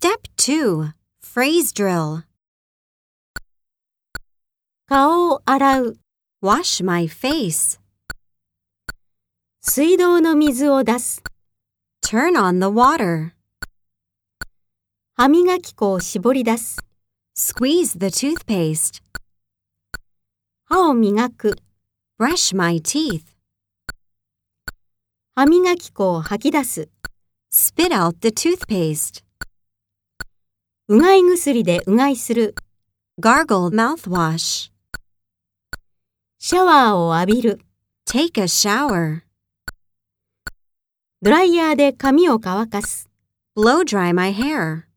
Step 2 Phrase Drill 顔を洗う。 Wash my face. 水道の水を出す。 Turn on the water. 歯磨き粉を絞り出す。 Squeeze the toothpaste. 歯を磨く。 Brush my teeth. 歯磨き粉を吐き出す。 Spit out the toothpaste. うがい薬でうがいする。Gargle mouthwash. シャワーを浴びる。Take a shower. ドライヤーで髪を乾かす。Blow dry my hair.